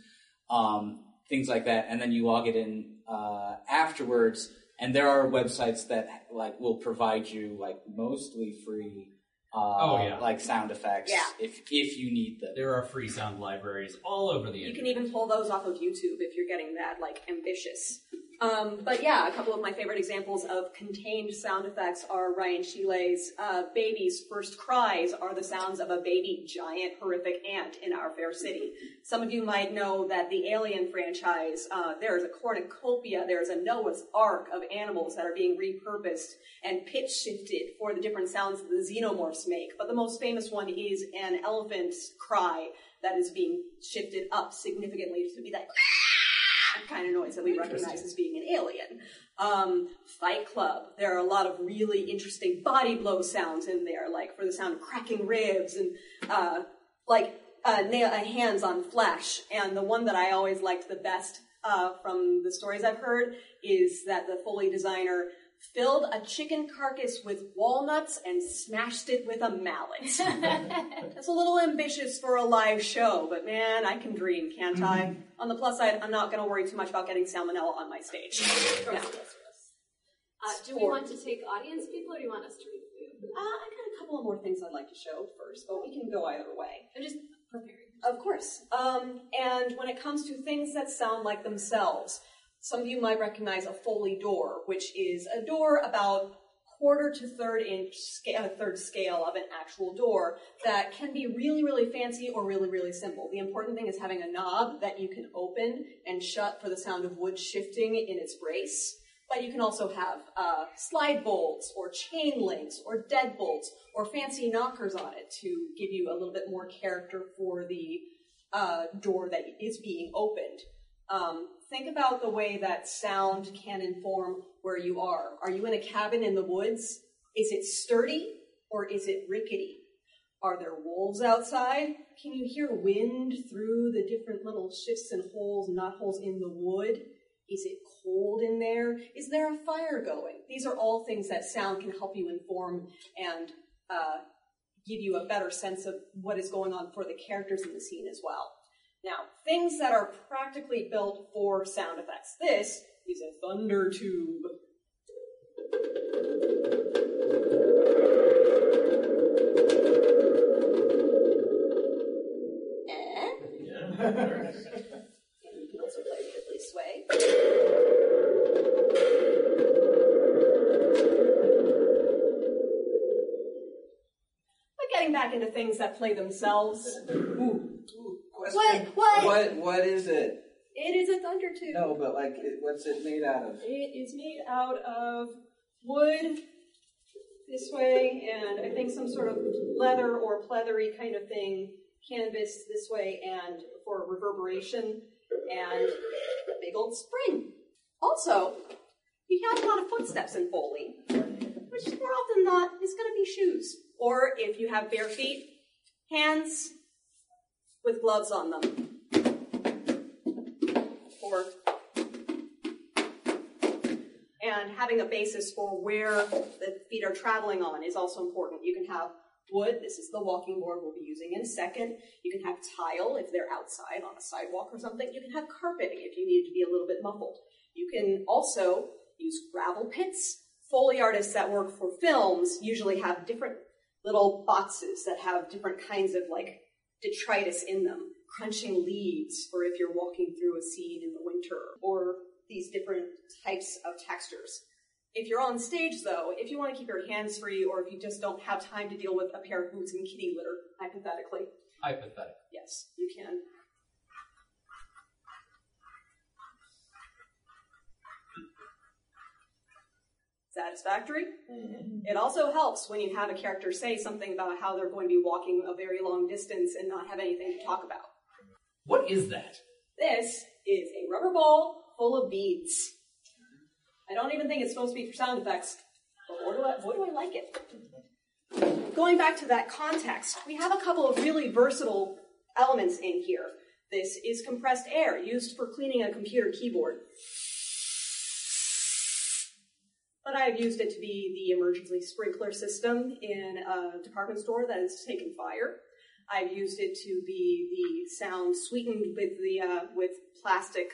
Um, things like that, and then you log it in uh, afterwards. And there are websites that like will provide you like mostly free. Uh, Oh, yeah. like sound effects. Yeah. If if you need them. There are free sound libraries all over the You internet. can even pull those off of YouTube if you're getting that like ambitious. Um, but yeah, a couple of my favorite examples of contained sound effects are Ryan Shealay's uh, "Baby's First Cries" are the sounds of a baby giant horrific ant in our fair city. Some of you might know that the Alien franchise, uh, there is a cornucopia, there is a Noah's Ark of animals that are being repurposed and pitch shifted for the different sounds that the xenomorphs make. But the most famous one is an elephant's cry that is being shifted up significantly to be that kind of noise that we recognize as being an alien. Um, Fight Club, there are a lot of really interesting body blow sounds in there, like for the sound of cracking ribs and uh, like uh, nail, uh, hands on flesh. And the one that I always liked the best uh, from the stories I've heard is that the Foley designer filled a chicken carcass with walnuts and smashed it with a mallet. *laughs* That's a little ambitious for a live show, but man, I can dream, can't I? On the plus side, I'm not going to worry too much about getting salmonella on my stage. No. Uh, do we want to take audience people, or do you want us to read the Uh, I got a couple of more things I'd like to show first, but we can go either way. I'm just preparing. Of course. Um, and when it comes to things that sound like themselves, some of you might recognize a Foley door, which is a door about quarter to third inch scale, uh, third scale of an actual door that can be really, really fancy or really, really simple. The important thing is having a knob that you can open and shut for the sound of wood shifting in its brace. But you can also have uh, slide bolts or chain links or deadbolts or fancy knockers on it to give you a little bit more character for the uh, door that is being opened. Um, think about the way that sound can inform where you are. Are you in a cabin in the woods? Is it sturdy or is it rickety? Are there wolves outside? Can you hear wind through the different little shifts and holes, and knot holes in the wood? Is it cold in there? Is there a fire going? These are all things that sound can help you inform and uh, give you a better sense of what is going on for the characters in the scene as well. Now, things that are practically built for sound effects. This is a thunder tube. Sway. *laughs* Uh, *laughs* but getting back into things that play themselves. What? What? What? What is it? It is a thunder tube. No, but like, it, what's it made out of? It is made out of wood this way, and I think some sort of leather or pleathery kind of thing, canvas this way, and for reverberation, and a big old spring. Also, you have a lot of footsteps in Foley, which more often than not is going to be shoes. Or if you have bare feet, hands with gloves on them. Or and having a basis for where the feet are traveling on is also important. You can have wood, this is the walking board we'll be using in a second. You can have tile if they're outside on a sidewalk or something. You can have carpeting if you need to be a little bit muffled. You can also use gravel pits. Foley artists that work for films usually have different little boxes that have different kinds of like detritus in them, crunching leaves or if you're walking through a scene in the winter, or these different types of textures. If you're on stage, though, if you want to keep your hands free, or if you just don't have time to deal with a pair of boots and kitty litter, hypothetically, Hypothetical. yes, you can. Satisfactory? Mm-hmm. It also helps when you have a character say something about how they're going to be walking a very long distance and not have anything to talk about. What is that? This is a rubber ball full of beads. I don't even think it's supposed to be for sound effects, but boy do I, boy do I like it. Going back to that context, we have a couple of really versatile elements in here. This is compressed air used for cleaning a computer keyboard. But I've used it to be the emergency sprinkler system in a department store that has taken fire. I've used it to be the sound sweetened with the uh, with plastic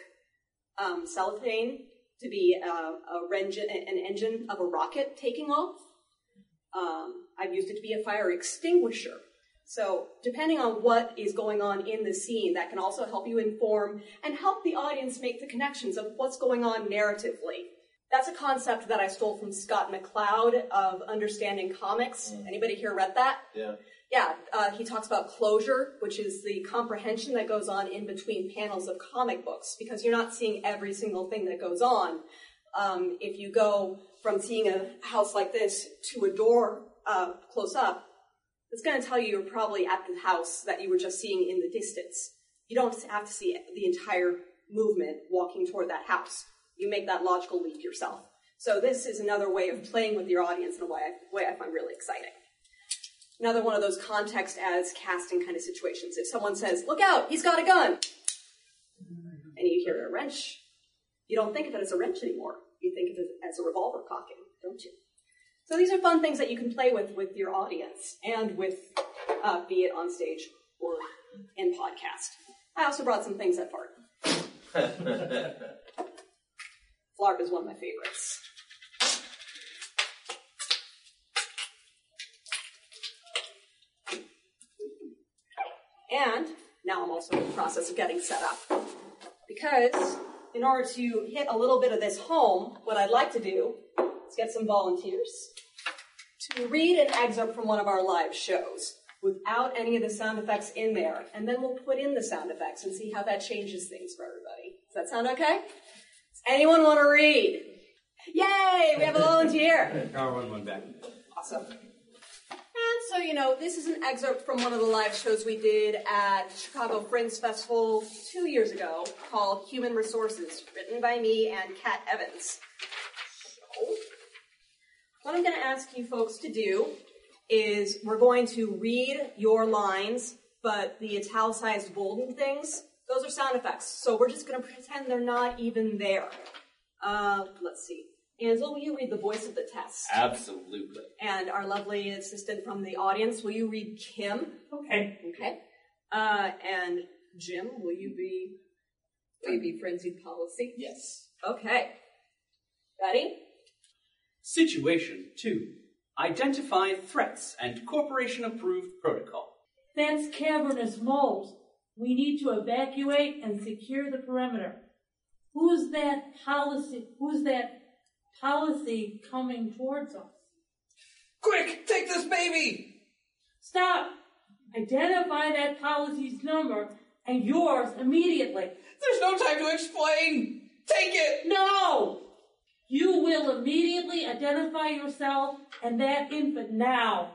um, cellophane to be a, a rengi- an engine of a rocket taking off. Um, I've used it to be a fire extinguisher. So, depending on what is going on in the scene, that can also help you inform and help the audience make the connections of what's going on narratively. That's a concept that I stole from Scott McCloud of Understanding Comics. Anybody here read that? Yeah. Yeah, uh, he talks about closure, which is the comprehension that goes on in between panels of comic books, because you're not seeing every single thing that goes on. Um, if you go from seeing a house like this to a door uh, close up, it's going to tell you you're probably at the house that you were just seeing in the distance. You don't have to see the entire movement walking toward that house. You make that logical leap yourself. So this is another way of playing with your audience in a way I, way I find really exciting. Another one of those context as casting kind of situations. If someone says, look out, he's got a gun, and you hear a wrench, you don't think of it as a wrench anymore. You think of it as a revolver cocking, don't you? So these are fun things that you can play with with your audience and with, uh, be it on stage or in podcast. I also brought some things that fart. *laughs* Flarp is one of my favorites. And now I'm also in the process of getting set up. Because in order to hit a little bit of this home, what I'd like to do is get some volunteers to read an excerpt from one of our live shows without any of the sound effects in there, and then we'll put in the sound effects and see how that changes things for everybody. Does that sound okay? Anyone want to read? Yay! We have a volunteer. *laughs* Power one, one back. Awesome. And so, you know, this is an excerpt from one of the live shows we did at Chicago Fringe Festival two years ago called Human Resources, written by me and Kat Evans. So, what I'm going to ask you folks to do is we're going to read your lines, but the italicized golden things, those are sound effects. So we're just going to pretend they're not even there. Uh, let's see. Ansel, will you read the voice of the test? Absolutely. And our lovely assistant from the audience, will you read Kim? Okay. Okay. Uh, and Jim, will you be will you be frenzied policy? Yes. Okay. Ready? Situation 2. Identify threats and corporation approved protocol. That's cavernous moles. We need to evacuate and secure the perimeter. Who's that policy? Who's that policy coming towards us? Quick, take this baby! Stop! Identify that policy's number and yours immediately. There's no time to explain! Take it! No! You will immediately identify yourself and that infant now.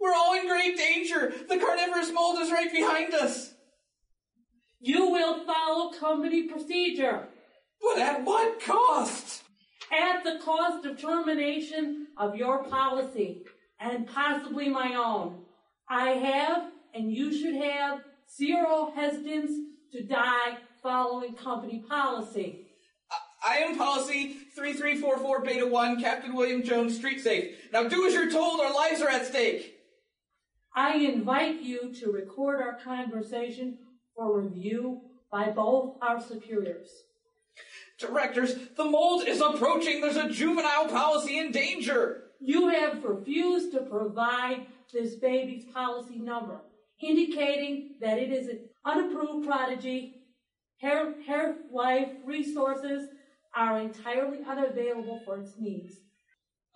We're all in great danger! The carnivorous mold is right behind us! You will follow company procedure. But at what cost? At the cost of termination of your policy and possibly my own. I have, and you should have, zero hesitance to die following company policy. I am policy 3344 Beta 1, Captain William Jones, street safe. Now do as you're told, our lives are at stake. I invite you to record our conversation for review by both our superiors. Directors, the mold is approaching. There's a juvenile policy in danger. You have refused to provide this baby's policy number, indicating that it is an unapproved prodigy. Hair, hair life resources are entirely unavailable for its needs.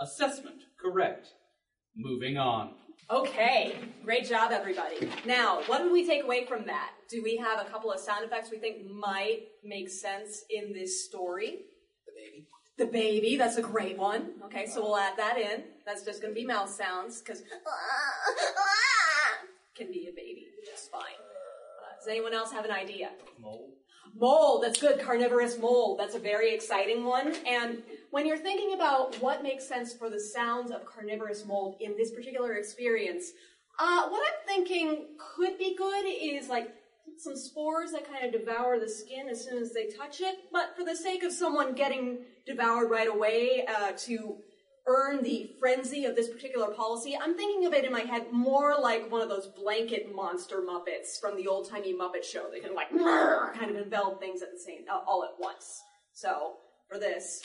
Assessment correct. Moving on. Okay, great job, everybody. Now, what did we take away from that? Do we have a couple of sound effects we think might make sense in this story? The baby. The baby, that's a great one. Okay, so we'll add that in. That's just going to be mouth sounds because can be a baby just fine. Uh, does anyone else have an idea? Mold. Mold, that's good. Carnivorous mold. That's a very exciting one. And when you're thinking about what makes sense for the sounds of carnivorous mold in this particular experience, uh, what I'm thinking could be good is like some spores that kind of devour the skin as soon as they touch it. But for the sake of someone getting devoured right away uh, to earn the frenzy of this particular policy, I'm thinking of it in my head more like one of those blanket monster Muppets from the old timey Muppet Show. They can like *laughs* kind of envelop things at the same uh, all at once. So for this,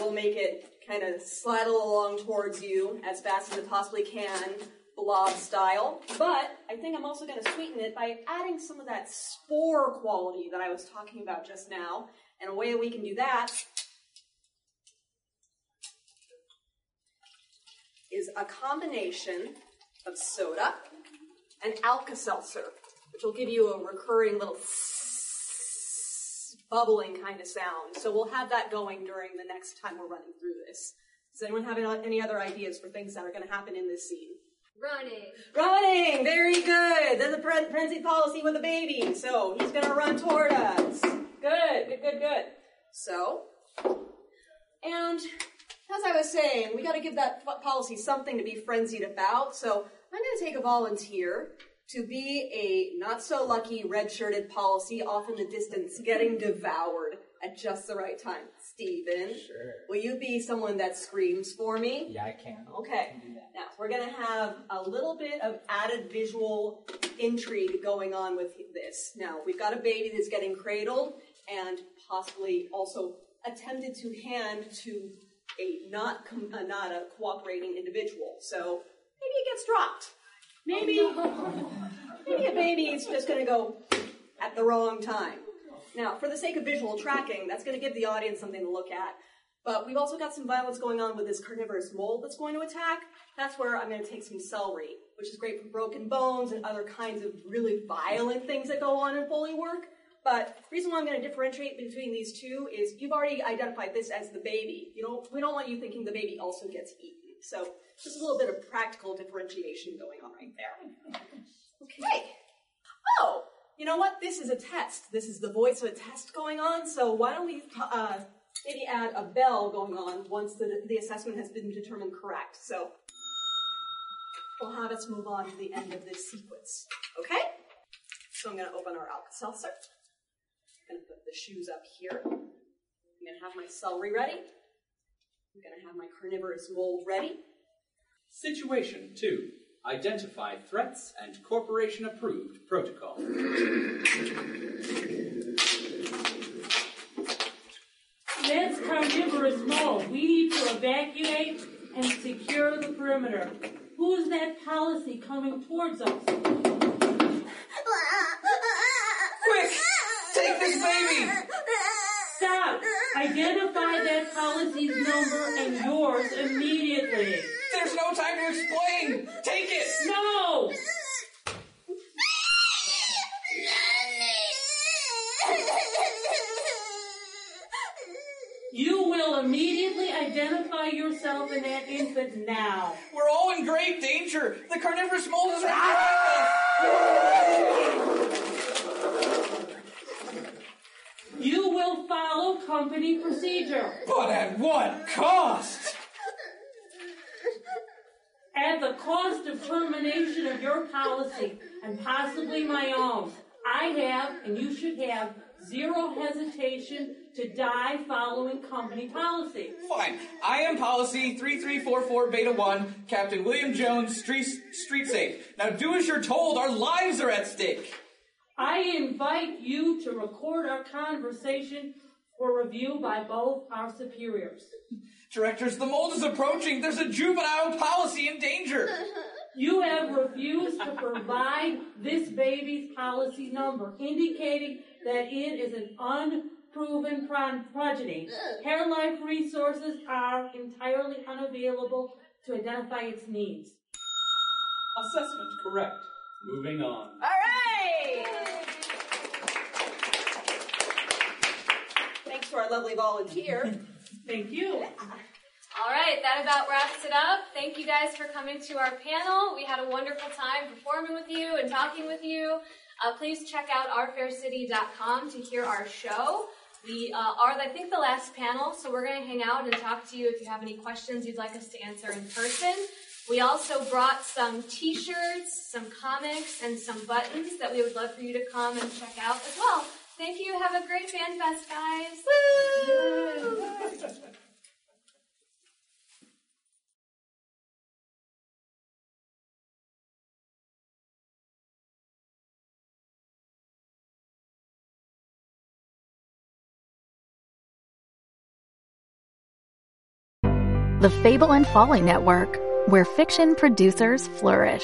we'll make it kind of sladdle along towards you as fast as it possibly can, blob style. But I think I'm also going to sweeten it by adding some of that spore quality that I was talking about just now. And a way that we can do that is a combination of soda and Alka-Seltzer, which will give you a recurring little bubbling kind of sound. So we'll have that going during the next time we're running through this. Does anyone have any other ideas for things that are going to happen in this scene? Running. Running! Very good! There's a fren- frenzied policy with a baby, so he's going to run toward us. Good, good, good, good. So, and as I was saying, we got to give that policy something to be frenzied about. So I'm going to take a volunteer to be a not so lucky red shirted policy off in the distance, getting devoured at just the right time. Stephen, Sure. will you be someone that screams for me? Yeah, I can. Okay. Now, we're going to have a little bit of added visual intrigue going on with this. Now, we've got a baby that's getting cradled and possibly also attempted to hand to a not uh, not a cooperating individual. So maybe it gets dropped. maybe maybe a baby is just going to go at the wrong time. Now, for the sake of visual tracking, that's going to give the audience something to look at. But we've also got some violence going on with this carnivorous mold that's going to attack. That's where I'm going to take some celery, which is great for broken bones and other kinds of really violent things that go on in Foley work. But the reason why I'm going to differentiate between these two is you've already identified this as the baby. You know, we don't want you thinking the baby also gets eaten. So just a little bit of practical differentiation going on right there. *laughs* Okay. Oh, you know what? This is a test. This is the voice of a test going on. So why don't we uh, maybe add a bell going on once the, the assessment has been determined correct. So we'll have us move on to the end of this sequence. Okay? So I'm going to open our Alka-Seltzer. I'm going to put the shoes up here. I'm going to have my celery ready. I'm going to have my carnivorous mold ready. Situation 2. Identify threats and corporation approved protocol. That's carnivorous mold. We need to evacuate and secure the perimeter. Who is that policy coming towards us? Quick! Take this baby! Stop! Identify that policy's number and yours immediately. There's no time to explain! Take it! No! You will immediately identify yourself and that infant now. We're all in great danger! The carnivorous mold is right You will follow company procedure. But at what cost? At the cost of termination of your policy and possibly my own, I have, and you should have, zero hesitation to die following company policy. Fine. I am policy 3344 Beta 1, Captain William Jones, street, street safe. Now do as you're told, our lives are at stake. I invite you to record our conversation for review by both our superiors. Directors, the mold is approaching. There's a juvenile policy in danger. *laughs* You have refused to provide this baby's policy number, indicating that it is an unproven pro- progeny. HartLife resources are entirely unavailable to identify its needs. Assessment correct. Moving on. All right! To our lovely volunteer. *laughs* Thank you. All right, that about wraps it up. Thank you guys for coming to our panel. We had a wonderful time performing with you and talking with you. Uh, please check out ourfaircity.com to hear our show. We uh, are, I think, the last panel, so we're going to hang out and talk to you if you have any questions you'd like us to answer in person. We also brought some t-shirts, some comics, and some buttons that we would love for you to come and check out as well. Thank you. Have a great fan fest, guys. Woo! The Fable and Folly Network, where fiction producers flourish.